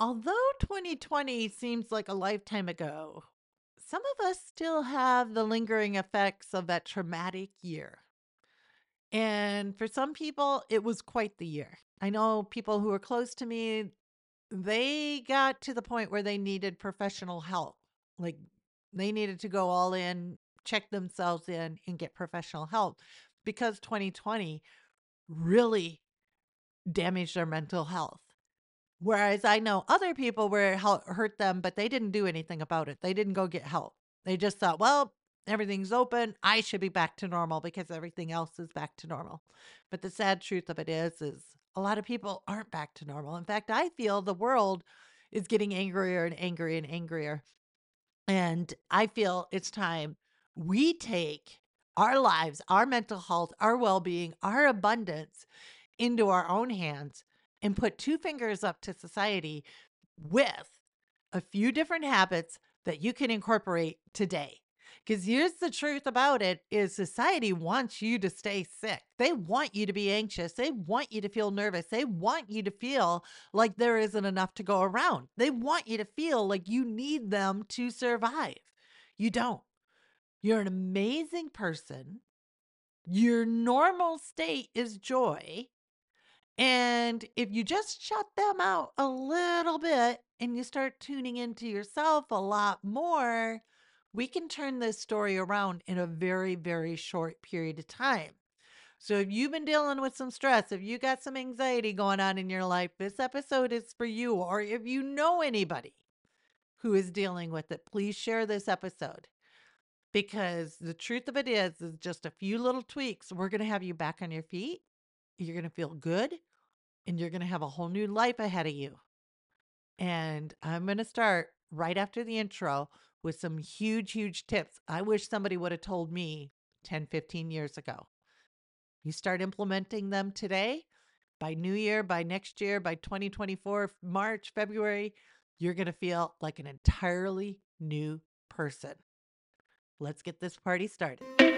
Although 2020 seems like a lifetime ago, some of us still have the lingering effects of that traumatic year. And for some people, it was quite the year. I know people who are close to me, they got to the point where they needed professional help. Like they needed to go all in, check themselves in, and get professional help because 2020 really damaged their mental health. Whereas I know other people where it hurt them, but they didn't do anything about it. They didn't go get help. They just thought, well, everything's open. I should be back to normal because everything else is back to normal. But the sad truth of it is, is a lot of people aren't back to normal. In fact, I feel the world is getting angrier and angrier and angrier. And I feel it's time we take our lives, our mental health, our well being, our abundance into our own hands and put two fingers up to society with a few different habits that you can incorporate today. Because here's the truth about it is society wants you to stay sick. They want you to be anxious. They want you to feel nervous. They want you to feel like there isn't enough to go around. They want you to feel like you need them to survive. You don't. You're an amazing person. Your normal state is joy. And if you just shut them out a little bit and you start tuning into yourself a lot more, we can turn this story around in a very, very short period of time. So if you've been dealing with some stress, if you got some anxiety going on in your life, this episode is for you. Or if you know anybody who is dealing with it, please share this episode. Because the truth of it is, is just a few little tweaks. We're going to have you back on your feet. You're going to feel good and you're going to have a whole new life ahead of you. And I'm going to start right after the intro with some huge, huge tips. I wish somebody would have told me 10, 15 years ago. You start implementing them today, by New Year, by next year, by 2024, March, February, you're going to feel like an entirely new person. Let's get this party started.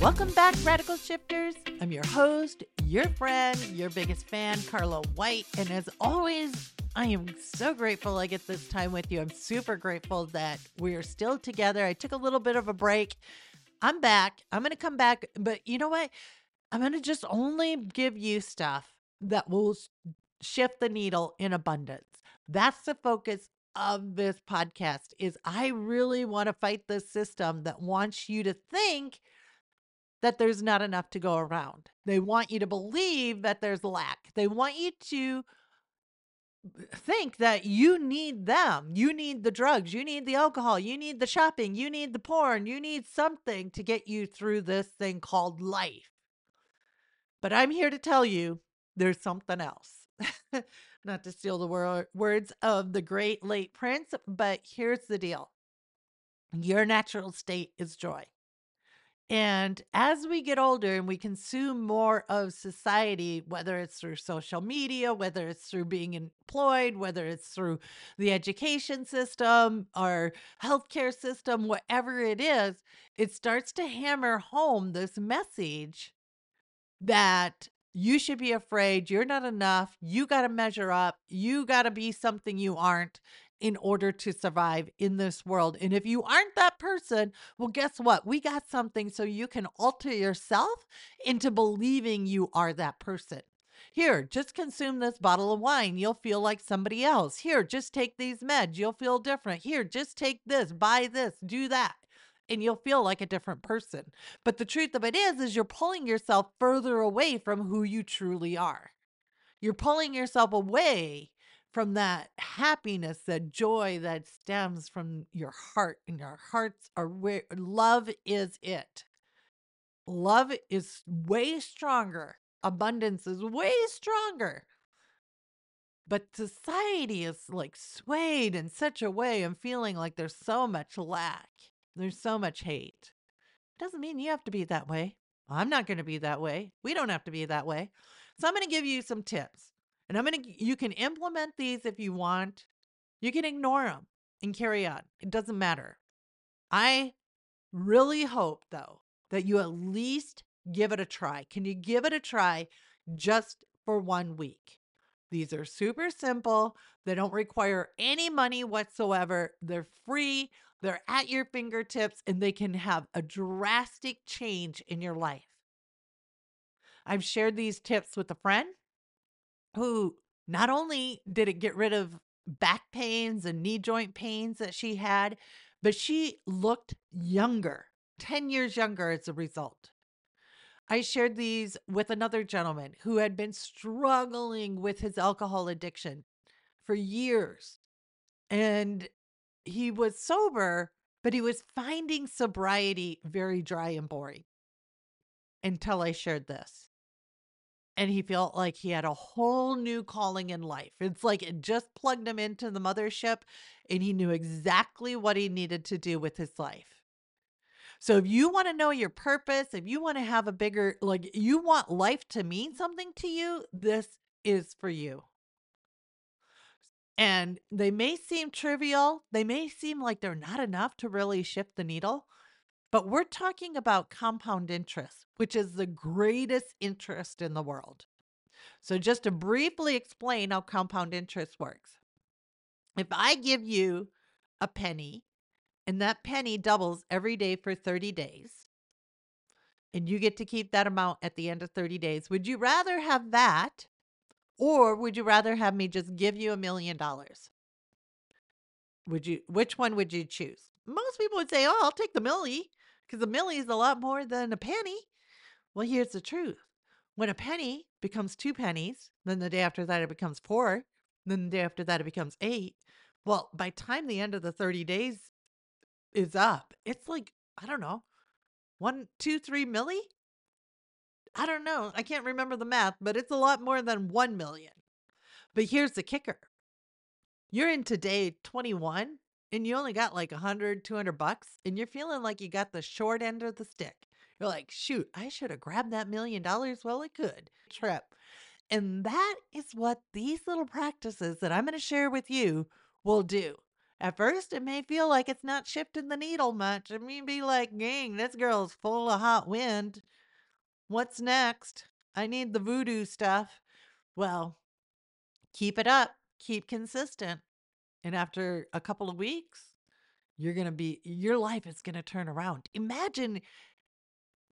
Welcome back, Radical Shifters. I'm your host, your friend, your biggest fan, Carla White. And as always, I am so grateful I get this time with you. I'm super grateful that we are still together. I took a little bit of a break. I'm back. I'm going to come back. But you know what? I'm going to just only give you stuff that will shift the needle in abundance. That's the focus of this podcast is I really want to fight this system that wants you to think that there's not enough to go around. They want you to believe that there's lack. They want you to think that you need them. You need the drugs, you need the alcohol, you need the shopping, you need the porn, you need something to get you through this thing called life. But I'm here to tell you there's something else. Not to steal the wor- words of the great late Prince, but here's the deal your natural state is joy. And as we get older and we consume more of society, whether it's through social media, whether it's through being employed, whether it's through the education system or healthcare system, whatever it is, it starts to hammer home this message that you should be afraid, you're not enough, you got to measure up, you got to be something you aren't in order to survive in this world. And if you aren't that person, well, guess what? We got something so you can alter yourself into believing you are that person. Here, just consume this bottle of wine. You'll feel like somebody else. Here, just take these meds. You'll feel different. Here, just take this, buy this, do that. And you'll feel like a different person. But the truth of it is, is you're pulling yourself further away from who you truly are. You're pulling yourself away from that happiness, that joy that stems from your heart, and your hearts are where love is it. Love is way stronger. Abundance is way stronger But society is like swayed in such a way and feeling like there's so much lack, there's so much hate. Doesn't mean you have to be that way. I'm not going to be that way. We don't have to be that way. So I'm going to give you some tips. And I'm going to you can implement these if you want. You can ignore them and carry on. It doesn't matter. I really hope though that you at least give it a try. Can you give it a try just for one week? These are super simple. They don't require any money whatsoever. They're free. They're at your fingertips and they can have a drastic change in your life. I've shared these tips with a friend who not only did it get rid of back pains and knee joint pains that she had, but she looked younger, 10 years younger as a result. I shared these with another gentleman who had been struggling with his alcohol addiction for years. And he was sober, but he was finding sobriety very dry and boring until I shared this. And he felt like he had a whole new calling in life. It's like it just plugged him into the mothership and he knew exactly what he needed to do with his life. So if you want to know your purpose, if you want to have a bigger, like you want life to mean something to you, this is for you. And they may seem trivial, they may seem like they're not enough to really shift the needle, but we're talking about compound interest, which is the greatest interest in the world. So, just to briefly explain how compound interest works if I give you a penny and that penny doubles every day for 30 days, and you get to keep that amount at the end of 30 days, would you rather have that or would you rather have me just give you a million dollars? Would you which one would you choose? Most people would say, "Oh, I'll take the milli because a milli is a lot more than a penny." Well, here's the truth. When a penny becomes two pennies, then the day after that it becomes four, then the day after that it becomes eight. Well, by time the end of the 30 days is up, it's like, I don't know, one, two, three milli? I don't know. I can't remember the math, but it's a lot more than 1 million. But here's the kicker. You're in today 21 and you only got like 100, 200 bucks and you're feeling like you got the short end of the stick. You're like, shoot, I should have grabbed that million dollars while I could. Trip. And that is what these little practices that I'm going to share with you will do. At first, it may feel like it's not shifting the needle much. It may be like, gang, this girl's full of hot wind. What's next? I need the voodoo stuff. Well, keep it up, keep consistent. And after a couple of weeks, you're going to be, your life is going to turn around. Imagine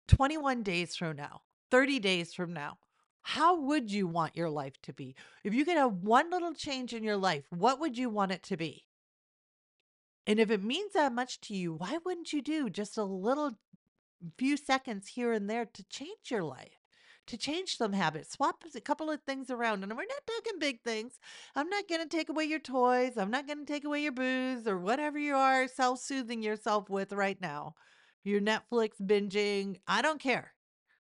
21 days from now, 30 days from now. How would you want your life to be? If you could have one little change in your life, what would you want it to be? And if it means that much to you, why wouldn't you do just a little few seconds here and there to change your life, to change some habits, swap a couple of things around. And we're not talking big things. I'm not going to take away your toys. I'm not going to take away your booze or whatever you are self soothing yourself with right now. Your Netflix binging. I don't care.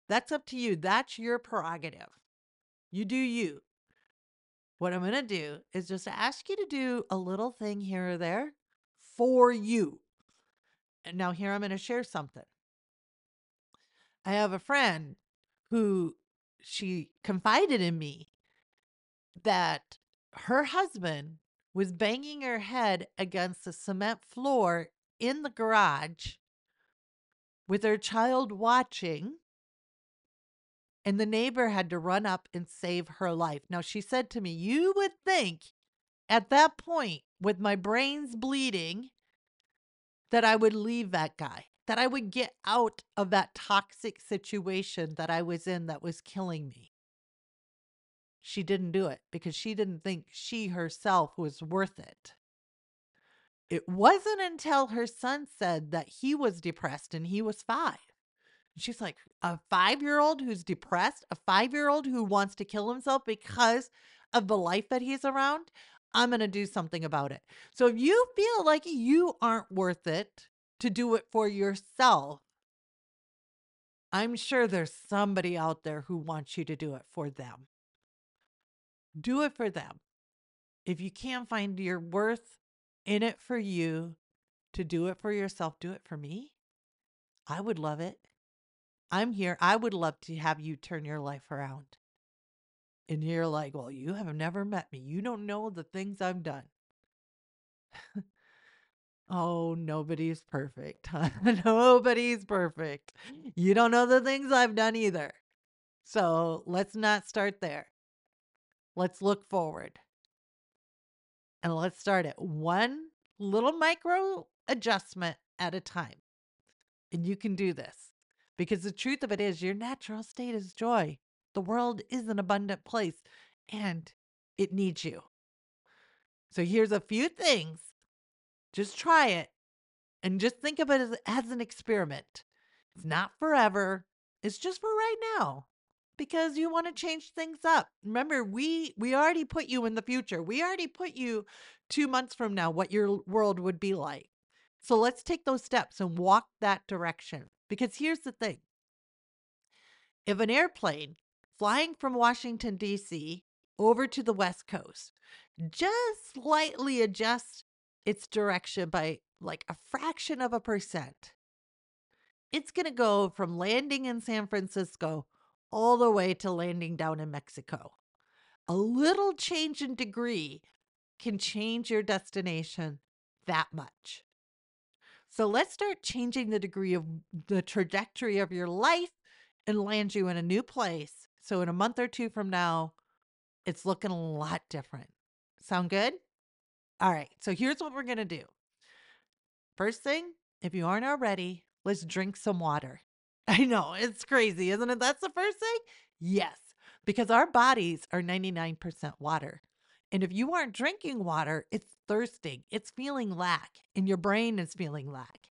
That's up to you. That's your prerogative. You do you. What I'm going to do is just ask you to do a little thing here or there for you. And now, here I'm going to share something. I have a friend who she confided in me that her husband was banging her head against the cement floor in the garage with her child watching. And the neighbor had to run up and save her life. Now, she said to me, You would think at that point, with my brains bleeding, that I would leave that guy that I would get out of that toxic situation that I was in that was killing me. She didn't do it because she didn't think she herself was worth it. It wasn't until her son said that he was depressed and he was five. She's like, a five year old who's depressed, a five year old who wants to kill himself because of the life that he's around. I'm going to do something about it. So if you feel like you aren't worth it, to do it for yourself, I'm sure there's somebody out there who wants you to do it for them. Do it for them. If you can't find your worth in it for you to do it for yourself, do it for me. I would love it. I'm here. I would love to have you turn your life around. And you're like, well, you have never met me. You don't know the things I've done. Oh, nobody's perfect. nobody's perfect. You don't know the things I've done either. So let's not start there. Let's look forward. And let's start at one little micro adjustment at a time. And you can do this because the truth of it is, your natural state is joy. The world is an abundant place and it needs you. So here's a few things. Just try it and just think of it as, as an experiment. It's not forever, it's just for right now because you want to change things up. Remember, we we already put you in the future. We already put you 2 months from now what your world would be like. So let's take those steps and walk that direction. Because here's the thing. If an airplane flying from Washington D.C. over to the West Coast just slightly adjusts its direction by like a fraction of a percent, it's going to go from landing in San Francisco all the way to landing down in Mexico. A little change in degree can change your destination that much. So let's start changing the degree of the trajectory of your life and land you in a new place. So in a month or two from now, it's looking a lot different. Sound good? All right. So here's what we're going to do. First thing, if you aren't already, let's drink some water. I know it's crazy, isn't it? That's the first thing. Yes, because our bodies are 99% water. And if you aren't drinking water, it's thirsting, it's feeling lack, and your brain is feeling lack.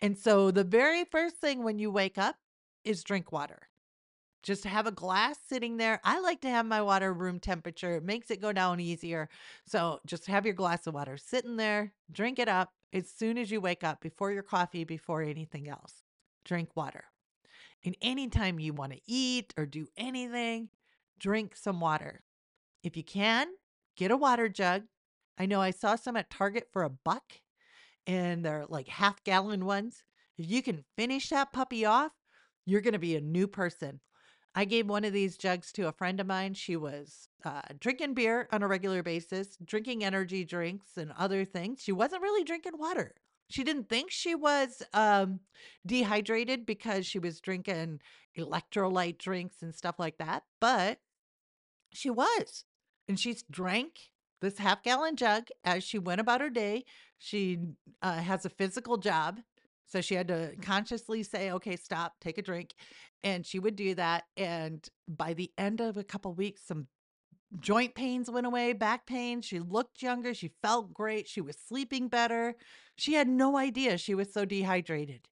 And so the very first thing when you wake up is drink water. Just have a glass sitting there. I like to have my water room temperature. It makes it go down easier. So just have your glass of water sitting there, drink it up as soon as you wake up, before your coffee, before anything else. Drink water. And anytime you want to eat or do anything, drink some water. If you can, get a water jug. I know I saw some at Target for a buck, and they're like half gallon ones. If you can finish that puppy off, you're going to be a new person. I gave one of these jugs to a friend of mine. She was uh, drinking beer on a regular basis, drinking energy drinks and other things. She wasn't really drinking water. She didn't think she was um, dehydrated because she was drinking electrolyte drinks and stuff like that, but she was and she drank this half gallon jug as she went about her day. She uh, has a physical job. So she had to consciously say, okay, stop, take a drink. And she would do that. And by the end of a couple weeks, some joint pains went away, back pain. She looked younger. She felt great. She was sleeping better. She had no idea she was so dehydrated.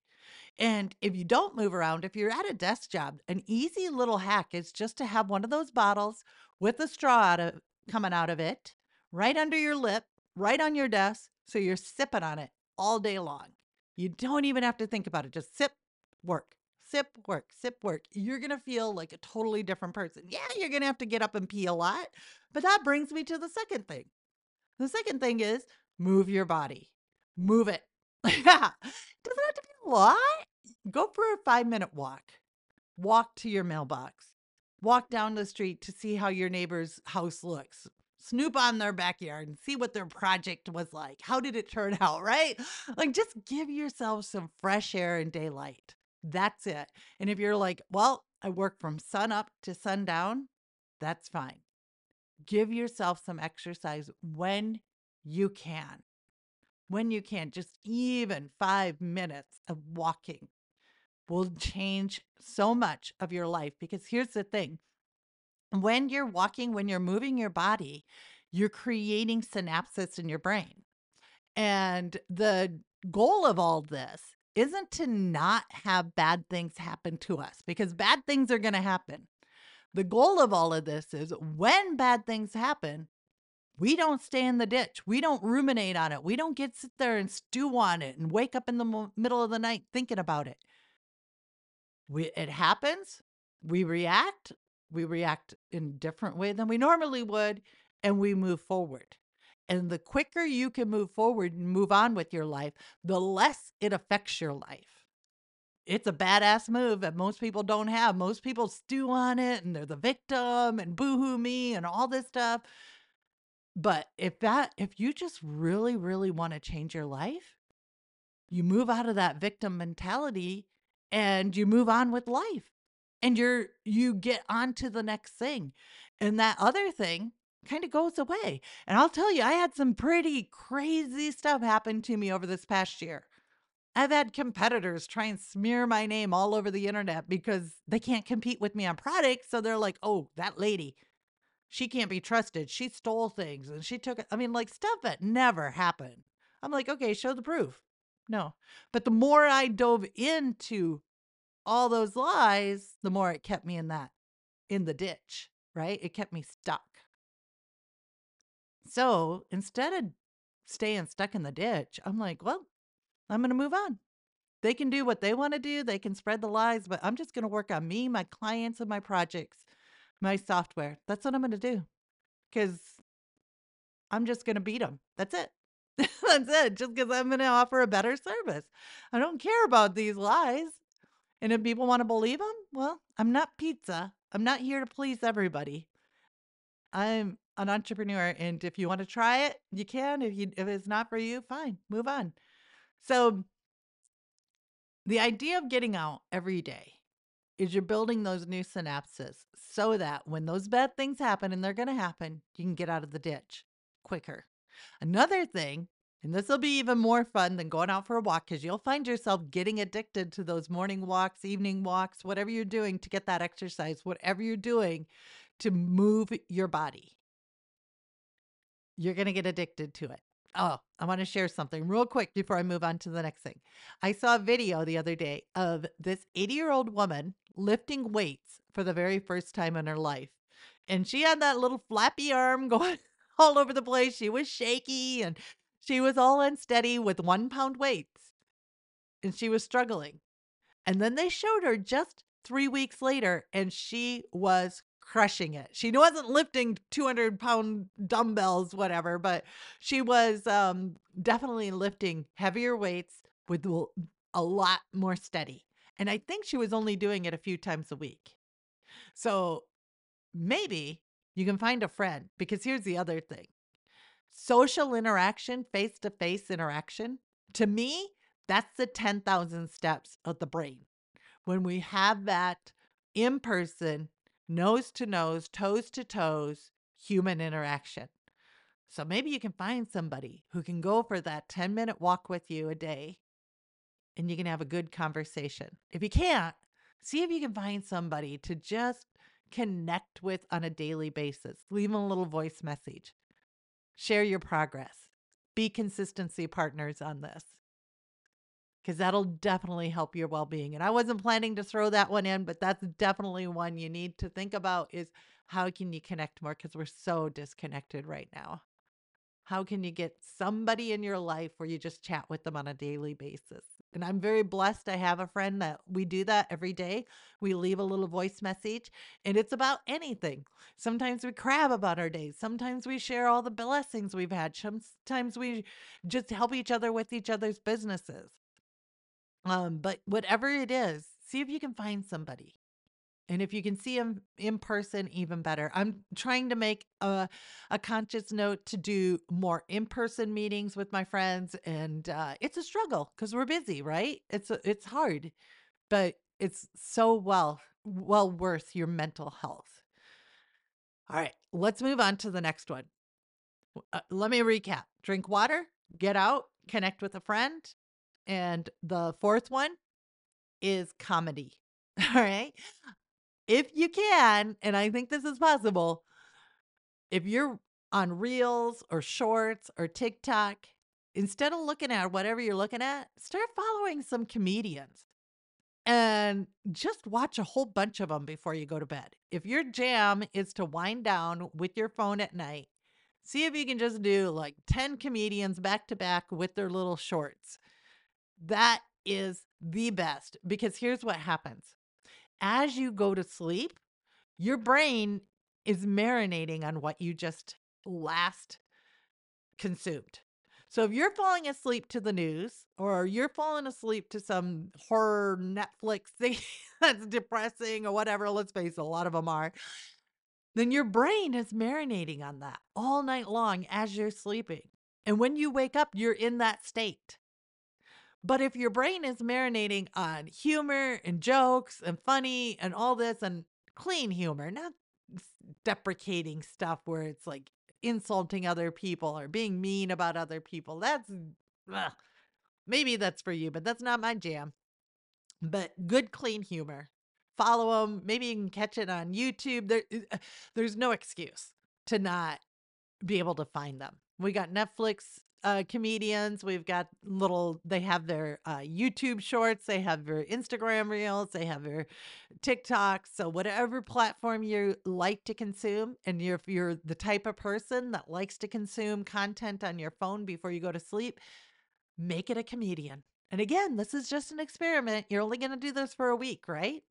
And if you don't move around, if you're at a desk job, an easy little hack is just to have one of those bottles with a straw out of, coming out of it right under your lip, right on your desk. So you're sipping on it all day long. You don't even have to think about it. Just sip, work, sip, work, sip, work. You're going to feel like a totally different person. Yeah, you're going to have to get up and pee a lot. But that brings me to the second thing. The second thing is move your body, move it. yeah. Doesn't have to be a lot. Go for a five minute walk. Walk to your mailbox walk down the street to see how your neighbor's house looks snoop on their backyard and see what their project was like. How did it turn out, right? Like just give yourself some fresh air and daylight. That's it. And if you're like, well, I work from sun up to sundown, that's fine. Give yourself some exercise when you can. When you can, just even five minutes of walking will change so much of your life. Because here's the thing when you're walking, when you're moving your body, you're creating synapses in your brain. And the goal of all this isn't to not have bad things happen to us because bad things are going to happen. The goal of all of this is when bad things happen, we don't stay in the ditch. We don't ruminate on it. We don't get sit there and stew on it and wake up in the middle of the night thinking about it. We, it happens. We react. We react in a different way than we normally would, and we move forward. And the quicker you can move forward and move on with your life, the less it affects your life. It's a badass move that most people don't have. Most people stew on it and they're the victim and boohoo me and all this stuff. But if that, if you just really, really want to change your life, you move out of that victim mentality and you move on with life and you're, you get on to the next thing. And that other thing kind of goes away. And I'll tell you, I had some pretty crazy stuff happen to me over this past year. I've had competitors try and smear my name all over the internet because they can't compete with me on products. So they're like, oh, that lady, she can't be trusted. She stole things and she took. I mean, like stuff that never happened. I'm like, okay, show the proof. No. But the more I dove into all those lies, the more it kept me in that, in the ditch, right? It kept me stuck. So instead of staying stuck in the ditch, I'm like, well, I'm going to move on. They can do what they want to do, they can spread the lies, but I'm just going to work on me, my clients, and my projects my software. That's what I'm going to do because I'm just going to beat them. That's it. That's it. Just because I'm going to offer a better service. I don't care about these lies. And if people want to believe them, well, I'm not pizza. I'm not here to please everybody. I'm an entrepreneur, and if you want to try it, you can. If you if it's not for you, fine, move on. So the idea of getting out every day is you're building those new synapses so that when those bad things happen, and they're going to happen, you can get out of the ditch quicker. Another thing, and this will be even more fun than going out for a walk because you'll find yourself getting addicted to those morning walks, evening walks, whatever you're doing to get that exercise, whatever you're doing to move your body. You're going to get addicted to it. Oh, I want to share something real quick before I move on to the next thing. I saw a video the other day of this 80 year old woman lifting weights for the very first time in her life. And she had that little flappy arm going all over the place. She was shaky and she was all unsteady with one pound weights. And she was struggling. And then they showed her just three weeks later, and she was crushing it. She wasn't lifting 200 pound dumbbells, whatever, but she was um, definitely lifting heavier weights with a lot more steady. And I think she was only doing it a few times a week. So maybe you can find a friend because here's the other thing social interaction, face to face interaction, to me, that's the 10,000 steps of the brain. When we have that in person, nose to nose, toes to toes, human interaction. So maybe you can find somebody who can go for that 10 minute walk with you a day and you can have a good conversation. If you can't, see if you can find somebody to just connect with on a daily basis. Leave them a little voice message. Share your progress. Be consistency partners on this because that'll definitely help your well-being. And I wasn't planning to throw that one in, but that's definitely one you need to think about is how can you connect more because we're so disconnected right now. How can you get somebody in your life where you just chat with them on a daily basis? And I'm very blessed. I have a friend that we do that every day. We leave a little voice message, and it's about anything. Sometimes we crab about our days. Sometimes we share all the blessings we've had. Sometimes we just help each other with each other's businesses. Um, but whatever it is, see if you can find somebody. And if you can see them in person, even better. I'm trying to make a, a conscious note to do more in person meetings with my friends. And uh, it's a struggle because we're busy, right? It's, it's hard, but it's so well, well worth your mental health. All right, let's move on to the next one. Uh, let me recap drink water, get out, connect with a friend, and the fourth one is comedy. All right. If you can, and I think this is possible, if you're on Reels or Shorts or TikTok, instead of looking at whatever you're looking at, start following some comedians and just watch a whole bunch of them before you go to bed. If your jam is to wind down with your phone at night, see if you can just do like 10 comedians back to back with their little shorts. That is the best because here's what happens as you go to sleep, your brain is marinating on what you just last consumed. So if you're falling asleep to the news or you're falling asleep to some horror Netflix thing that's depressing or whatever, let's face it, a lot of them are, then your brain is marinating on that all night long as you're sleeping. And when you wake up, you're in that state. But if your brain is marinating on humor and jokes and funny and all this and clean humor, not deprecating stuff where it's like insulting other people or being mean about other people, that's ugh, maybe that's for you, but that's not my jam. But good, clean humor. Follow them. Maybe you can catch it on YouTube. There, uh, there's no excuse to not be able to find them. We got Netflix uh, comedians. We've got little, they have their uh, YouTube shorts, they have their Instagram reels, they have their TikTok. So, whatever platform you like to consume, and you're, if you're the type of person that likes to consume content on your phone before you go to sleep, make it a comedian. And again, this is just an experiment. You're only going to do this for a week, right?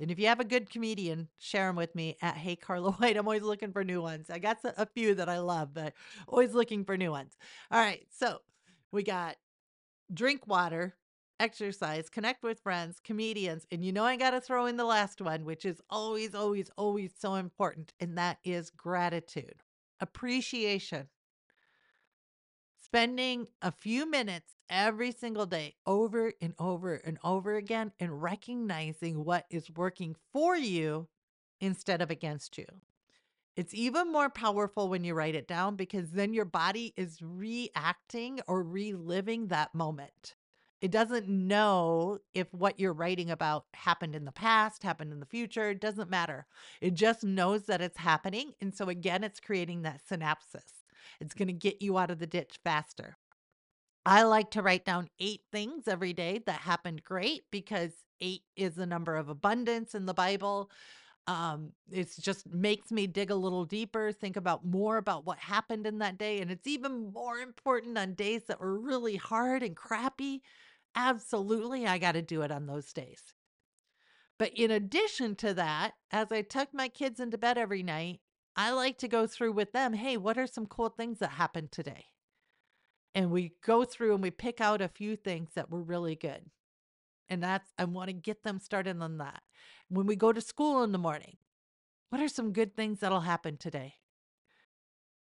And if you have a good comedian, share them with me at Hey Carla White. I'm always looking for new ones. I got a few that I love, but always looking for new ones. All right. So we got drink water, exercise, connect with friends, comedians. And you know, I got to throw in the last one, which is always, always, always so important. And that is gratitude, appreciation spending a few minutes every single day over and over and over again and recognizing what is working for you instead of against you. It's even more powerful when you write it down because then your body is reacting or reliving that moment. It doesn't know if what you're writing about happened in the past, happened in the future. It doesn't matter. It just knows that it's happening. And so, again, it's creating that synapses. It's going to get you out of the ditch faster. I like to write down eight things every day that happened great because eight is the number of abundance in the Bible. Um, it just makes me dig a little deeper, think about more about what happened in that day. And it's even more important on days that were really hard and crappy. Absolutely, I got to do it on those days. But in addition to that, as I tuck my kids into bed every night, I like to go through with them, hey, what are some cool things that happened today? And we go through and we pick out a few things that were really good. And that's, I want to get them started on that. When we go to school in the morning, what are some good things that'll happen today?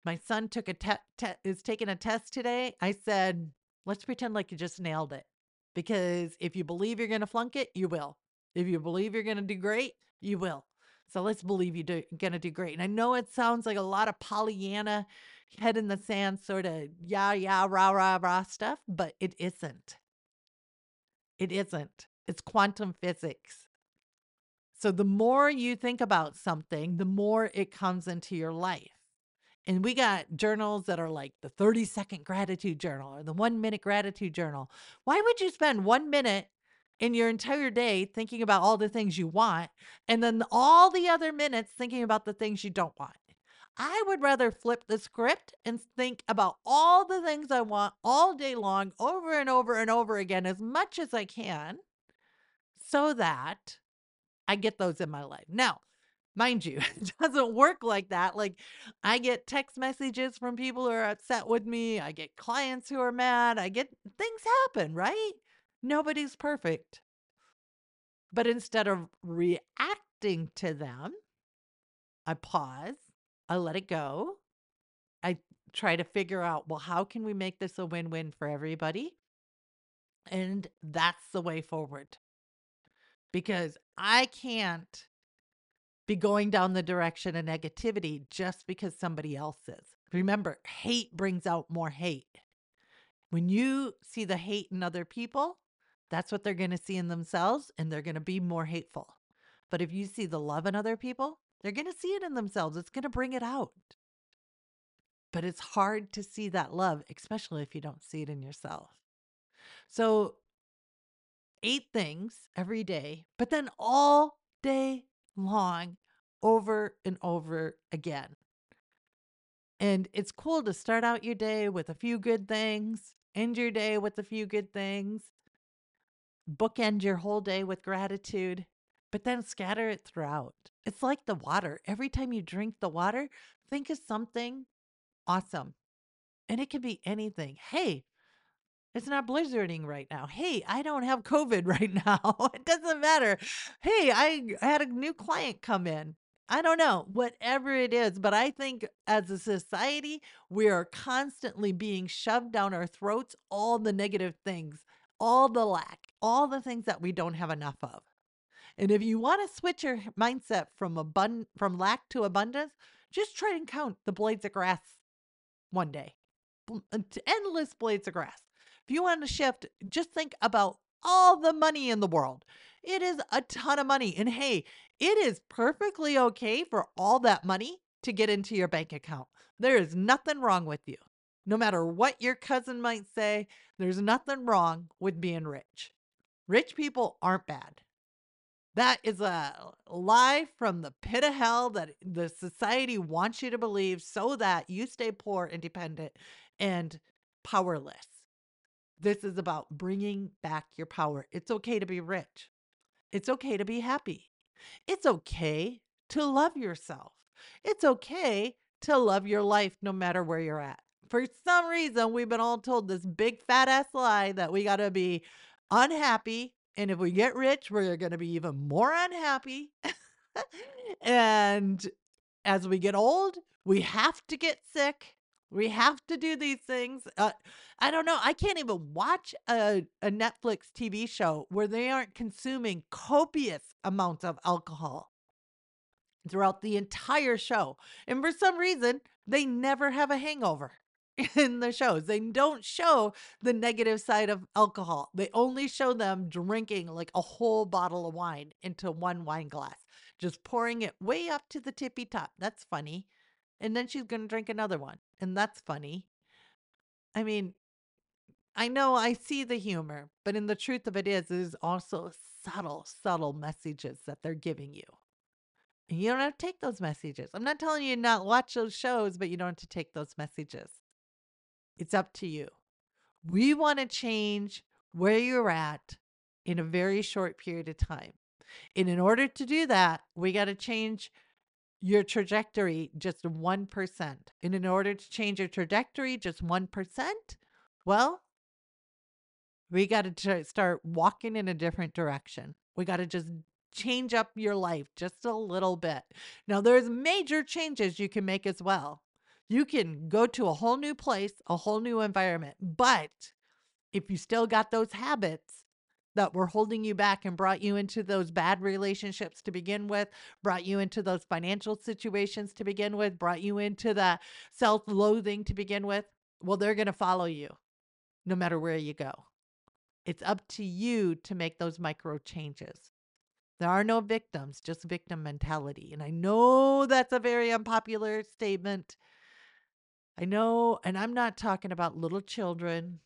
My son took a te-, te- is taking a test today. I said, let's pretend like you just nailed it. Because if you believe you're going to flunk it, you will. If you believe you're going to do great, you will. So let's believe you're to do great. And I know it sounds like a lot of Pollyanna, head in the sand sort of yeah, yeah, rah, rah, rah stuff, but it isn't. It isn't. It's quantum physics. So the more you think about something, the more it comes into your life. And we got journals that are like the 30 second gratitude journal or the one minute gratitude journal. Why would you spend one minute in your entire day thinking about all the things you want and then all the other minutes thinking about the things you don't want. I would rather flip the script and think about all the things I want all day long over and over and over again as much as I can so that I get those in my life. Now, mind you, it doesn't work like that. Like, I get text messages from people who are upset with me, I get clients who are mad, I get things happen, right? Nobody's perfect. But instead of reacting to them, I pause, I let it go. I try to figure out, well, how can we make this a win win for everybody? And that's the way forward. Because I can't be going down the direction of negativity just because somebody else is. Remember, hate brings out more hate. When you see the hate in other people, that's what they're going to see in themselves and they're going to be more hateful. But if you see the love in other people, they're going to see it in themselves. It's going to bring it out. But it's hard to see that love, especially if you don't see it in yourself. So, eight things every day, but then all day long, over and over again. And it's cool to start out your day with a few good things, end your day with a few good things, bookend your whole day with gratitude, but then scatter it throughout. It's like the water. Every time you drink the water, think of something awesome. And it can be anything. Hey, it's not blizzarding right now. Hey, I don't have COVID right now. it doesn't matter. Hey, I had a new client come in. I don't know, whatever it is, but I think as a society, we are constantly being shoved down our throats all the negative things, all the lack, all the things that we don't have enough of. And if you want to switch your mindset from abund- from lack to abundance, just try and count the blades of grass one day. Uh, endless blades of grass. If you want to shift, just think about all the money in the world. It is a ton of money. And hey, it is perfectly okay for all that money to get into your bank account. There is nothing wrong with you. No matter what your cousin might say, there's nothing wrong with being rich. Rich people aren't bad. That is a lie from the pit of hell that the society wants you to believe so that you stay poor, independent, and powerless. This is about bringing back your power. It's okay to be rich. It's okay to be happy. It's okay to love yourself. It's okay to love your life no matter where you're at. For some reason, we've been all told this big fat ass lie that we got to be unhappy and if we get rich, we're going to be even more unhappy. and as we get old, we have to get sick. We have to do these things. Uh, I don't know. I can't even watch a, a Netflix TV show where they aren't consuming copious amounts of alcohol throughout the entire show. And for some reason, they never have a hangover. in the shows. They don't show the negative side of alcohol. They only show them drinking like a whole bottle of wine into one wine glass, just pouring it way up to the tippy top. That's funny. And then she's going to drink another one. And that's funny. I mean, I know I see the humor, but in the truth of it is, it is also subtle, subtle messages that they're giving you. You don't have to take those messages. I'm not telling you not watch those shows, but you don't have to take those messages. It's up to you. We want to change where you're at in a very short period of time. And in order to do that, we got to change your trajectory just 1%. And in order to change your trajectory just 1%, well, we got to start walking in a different direction. We got to just change up your life just a little bit. Now, there's major changes you can make as well. You can go to a whole new place, a whole new environment. But if you still got those habits that were holding you back and brought you into those bad relationships to begin with, brought you into those financial situations to begin with, brought you into the self loathing to begin with, well, they're going to follow you no matter where you go. It's up to you to make those micro changes. There are no victims, just victim mentality. And I know that's a very unpopular statement I know, and I'm not talking about little children.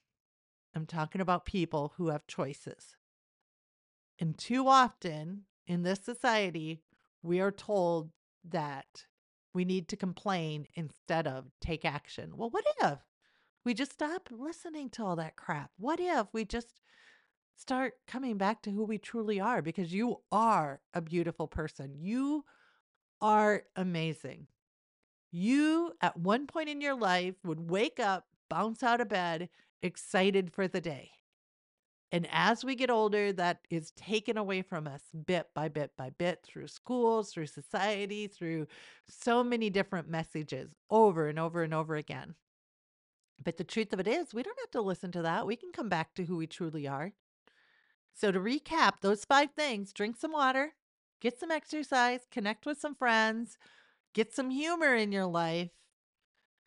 I'm talking about people who have choices. And too often in this society, we are told that we need to complain instead of take action. Well, what if we just stop listening to all that crap? What if we just start coming back to who we truly are? Because you are a beautiful person. You are amazing. You, at one point in your life, would wake up, bounce out of bed, excited for the day. And as we get older, that is taken away from us bit by bit by bit through schools, through society, through so many different messages over and over and over again. But the truth of it is, we don't have to listen to that. We can come back to who we truly are. So, to recap those five things drink some water, get some exercise, connect with some friends, get some humor in your life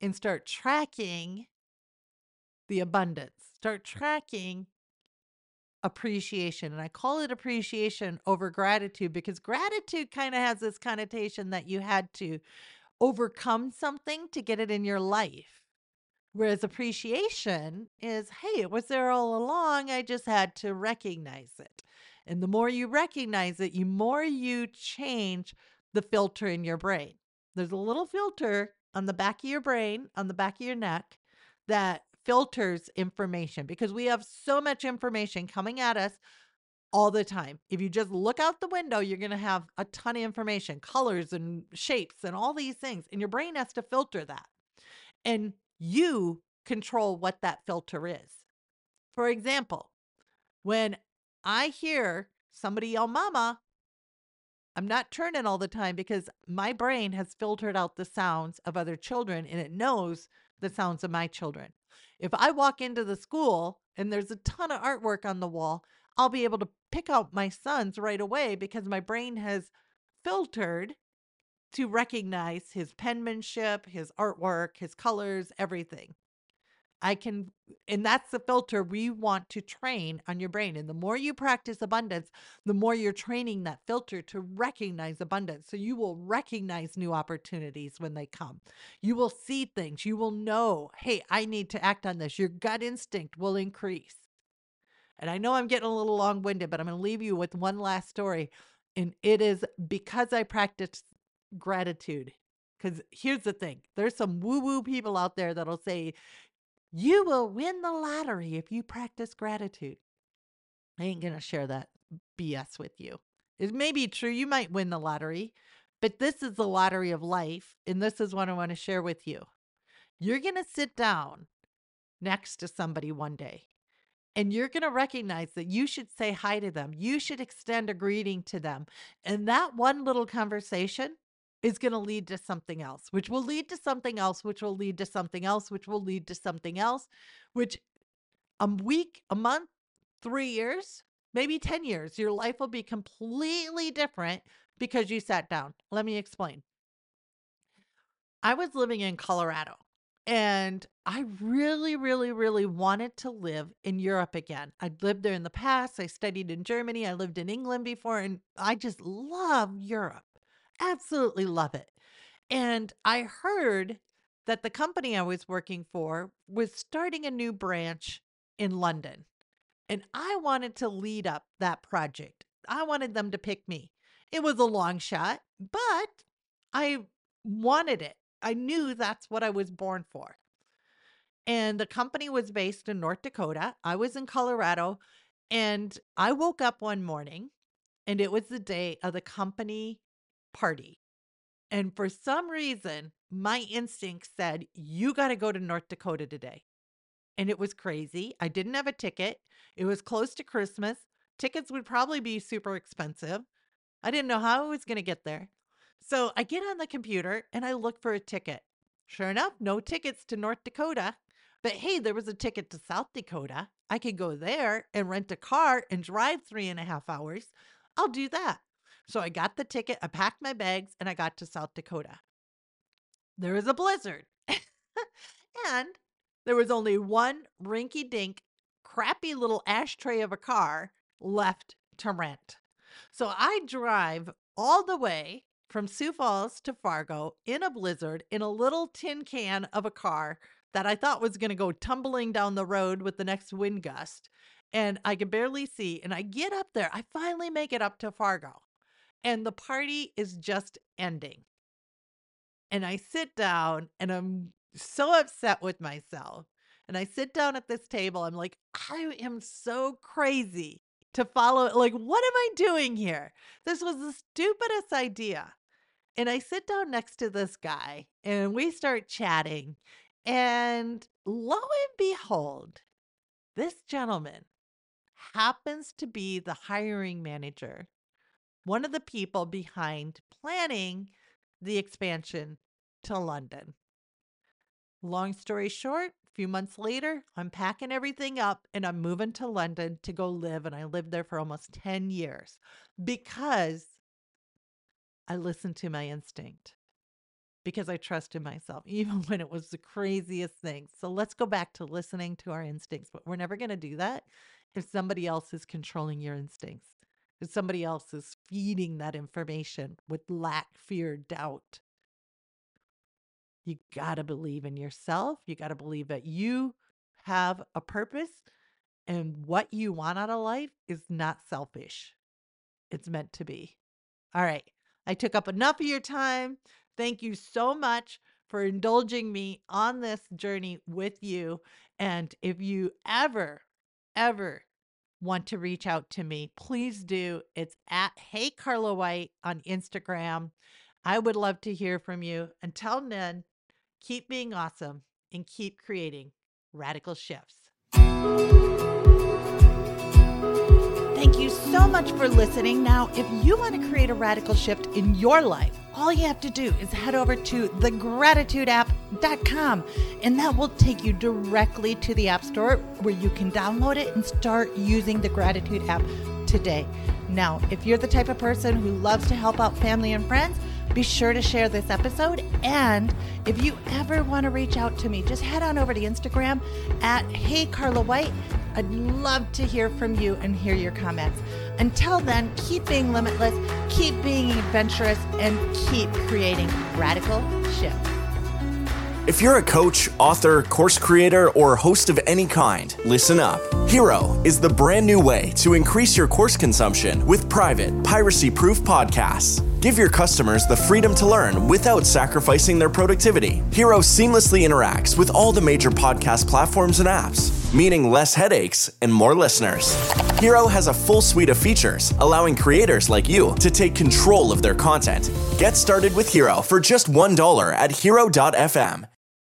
and start tracking the abundance. Start tracking appreciation. And I call it appreciation over gratitude because gratitude kind of has this connotation that you had to overcome something to get it in your life. Whereas appreciation is, hey, it was there all along. I just had to recognize it. And the more you recognize it, the more you change the filter in your brain. There's a little filter on the back of your brain, on the back of your neck, that filters information because we have so much information coming at us all the time. If you just look out the window, you're going to have a ton of information, colors and shapes and all these things. And your brain has to filter that. And you control what that filter is. For example, when I hear somebody yell, Mama, I'm not turning all the time because my brain has filtered out the sounds of other children and it knows the sounds of my children. If I walk into the school and there's a ton of artwork on the wall, I'll be able to pick out my sons right away because my brain has filtered to recognize his penmanship, his artwork, his colors, everything. I can, and that's the filter we want to train on your brain. And the more you practice abundance, the more you're training that filter to recognize abundance. So you will recognize new opportunities when they come. You will see things. You will know, hey, I need to act on this. Your gut instinct will increase. And I know I'm getting a little long winded, but I'm going to leave you with one last story. And it is because I practiced gratitude. Because here's the thing there's some woo woo people out there that'll say, you will win the lottery if you practice gratitude. I ain't going to share that BS with you. It may be true, you might win the lottery, but this is the lottery of life. And this is what I want to share with you. You're going to sit down next to somebody one day and you're going to recognize that you should say hi to them. You should extend a greeting to them. And that one little conversation is going to lead to something else, which will lead to something else, which will lead to something else, which will lead to something else, which a week, a month, three years, maybe 10 years, your life will be completely different because you sat down. Let me explain. I was living in Colorado and I really, really, really wanted to live in Europe again. I'd lived there in the past. I studied in Germany. I lived in England before, and I just love Europe. Absolutely love it. And I heard that the company I was working for was starting a new branch in London. And I wanted to lead up that project. I wanted them to pick me. It was a long shot, but I wanted it. I knew that's what I was born for. And the company was based in North Dakota. I was in Colorado. And I woke up one morning and it was the day of the company party. And for some reason, my instinct said, You got to go to North Dakota today. And it was crazy. I didn't have a ticket. It was close to Christmas. Tickets would probably be super expensive. I didn't know how I was going to get there. So I get on the computer and I look for a ticket. Sure enough, no tickets to North Dakota. But hey, there was a ticket to South Dakota. I could go there and rent a car and drive three and a half hours. I'll do that. So I got the ticket, I packed my bags, and I got to South Dakota. There was a blizzard. and there was only one rinky dink, crappy little ashtray of a car left to rent. So I drive all the way from Sioux Falls to Fargo in a blizzard in a little tin can of a car that I thought was going to go tumbling down the road with the next wind gust. And I could barely see. And I get up there. I finally make it up to Fargo and the party is just ending. And I sit down and I'm so upset with myself. And I sit down at this table. I'm like, I am so crazy to follow. Like, what am I doing here? This was the stupidest idea. And I sit down next to this guy and we start chatting. And lo and behold, this gentleman happens to be the hiring manager one of the people behind planning the expansion to London. Long story short, a few months later, I'm packing everything up and I'm moving to London to go live. And I lived there for almost 10 years because I listened to my instinct, because I trusted myself, even when it was the craziest thing. So let's go back to listening to our instincts. But we're never going to do that if somebody else is controlling your instincts if somebody else is feeding that information with lack, fear, doubt. You got to believe in yourself. You got to believe that you have a purpose and what you want out of life is not selfish. It's meant to be. All right. I took up enough of your time. Thank you so much for indulging me on this journey with you. And if you ever, ever want to reach out to me, please do. It's at Hey Carla White on Instagram. I would love to hear from you. Until then, keep being awesome and keep creating radical shifts. Thank you so much for listening. Now, if you want to create a radical shift in your life, all you have to do is head over to thegratitudeapp.com and that will take you directly to the App Store where you can download it and start using the Gratitude app today. Now, if you're the type of person who loves to help out family and friends, be sure to share this episode. And if you ever want to reach out to me, just head on over to Instagram at Hey Carla White. I'd love to hear from you and hear your comments. Until then, keep being limitless, keep being adventurous, and keep creating radical shifts. If you're a coach, author, course creator, or host of any kind, listen up. Hiro is the brand new way to increase your course consumption with private, piracy proof podcasts. Give your customers the freedom to learn without sacrificing their productivity. Hiro seamlessly interacts with all the major podcast platforms and apps, meaning less headaches and more listeners. Hiro has a full suite of features, allowing creators like you to take control of their content. Get started with Hiro for just $1 at Hiro.fm